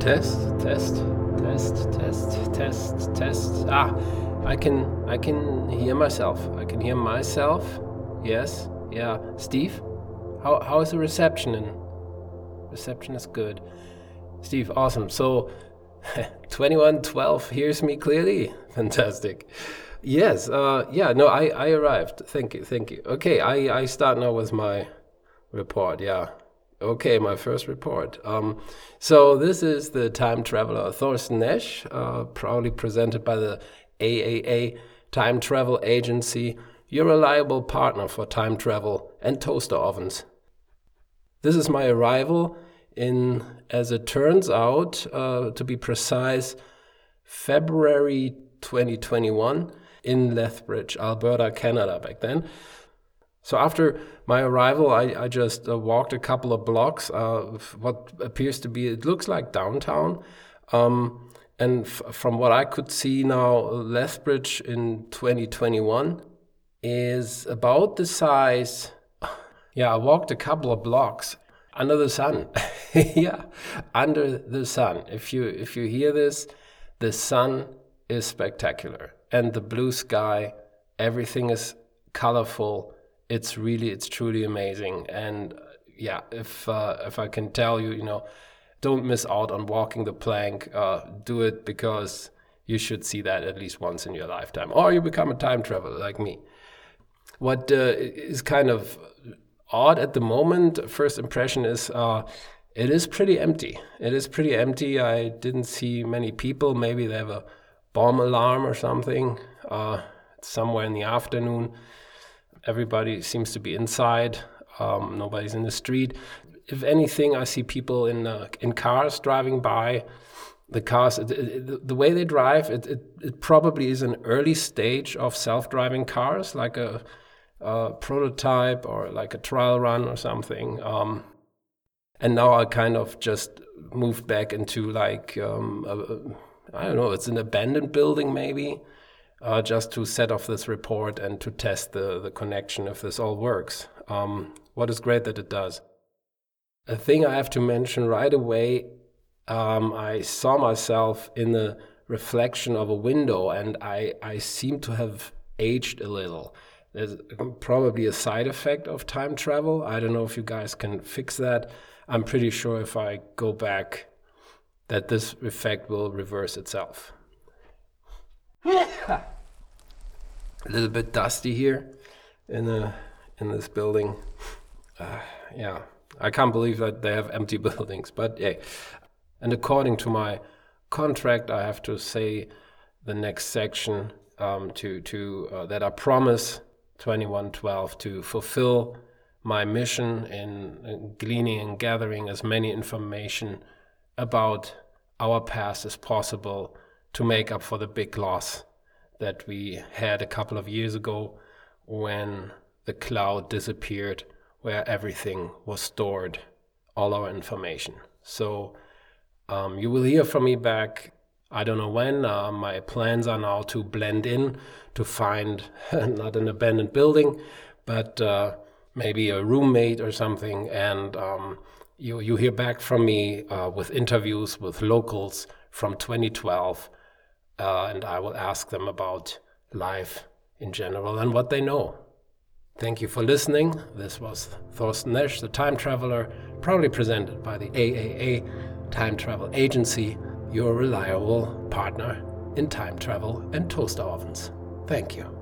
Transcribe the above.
Test, test, test, test, test, test. Ah, I can I can hear myself. I can hear myself. Yes. Yeah. Steve? How how is the reception in reception is good. Steve, awesome. So 2112 hears me clearly. Fantastic. Yes, uh, yeah, no, I, I arrived. Thank you, thank you. Okay, I, I start now with my report. Yeah. Okay, my first report. Um, so this is the time traveler Thorsten Nesch, uh, proudly presented by the AAA Time Travel Agency, your reliable partner for time travel and toaster ovens. This is my arrival in, as it turns out, uh, to be precise, February 2021 in Lethbridge, Alberta, Canada, back then. So after my arrival, I, I just uh, walked a couple of blocks, of what appears to be, it looks like downtown. Um, and from what I could see now, Lethbridge in 2021 is about the size. Yeah, I walked a couple of blocks under the sun. yeah, under the sun. If you if you hear this, the sun is spectacular, and the blue sky, everything is colorful it's really it's truly amazing. And uh, yeah if uh, if i can tell you you know don't miss out on walking the plank. Uh, do it because you should see that at least once in your lifetime or you become a time traveler like me. What uh, is kind of odd at the moment first impression is uh, it is pretty empty. It is pretty empty. I didn't see many people. Maybe they have a bomb alarm or something uh, somewhere in the afternoon everybody seems to be inside. Um, nobody's in the street. If anything, I see people in uh, in cars driving by. The cars, it, it, the way they drive, it, it, probably is an early stage of self-driving cars, like a, a, prototype or like a trial run or something. Um, and now I kind of just moved back into like um, I don't know, it's an abandoned building maybe uh, just to set off this report and to test the, the connection if this all works. Um, what is great that it does. A thing I have to mention right away um, I saw myself in the reflection of a window and I, I seem to have aged a little. There's probably a side effect of time travel. I don't know if you guys can fix that. I'm pretty sure if I go back, that this effect will reverse itself. A little bit dusty here in the in this building. Uh, yeah, I can't believe that they have empty buildings, but yeah. And according to my contract, I have to say the next section um, to to uh, that I promise 2112 to fulfill my mission in, in gleaning and gathering as many information about our past as possible to make up for the big loss that we had a couple of years ago when the cloud disappeared, where everything was stored, all our information. So um, you will hear from me back. I don't know when. Uh, my plans are now to blend in to find not an abandoned building, but uh, maybe a roommate or something. And um, you, you hear back from me uh, with interviews with locals from 2012 uh, and I will ask them about life in general and what they know. Thank you for listening. This was Thorsten Nesch, the time traveler, proudly presented by the AAA Time Travel Agency, your reliable partner in time travel and toaster ovens. Thank you.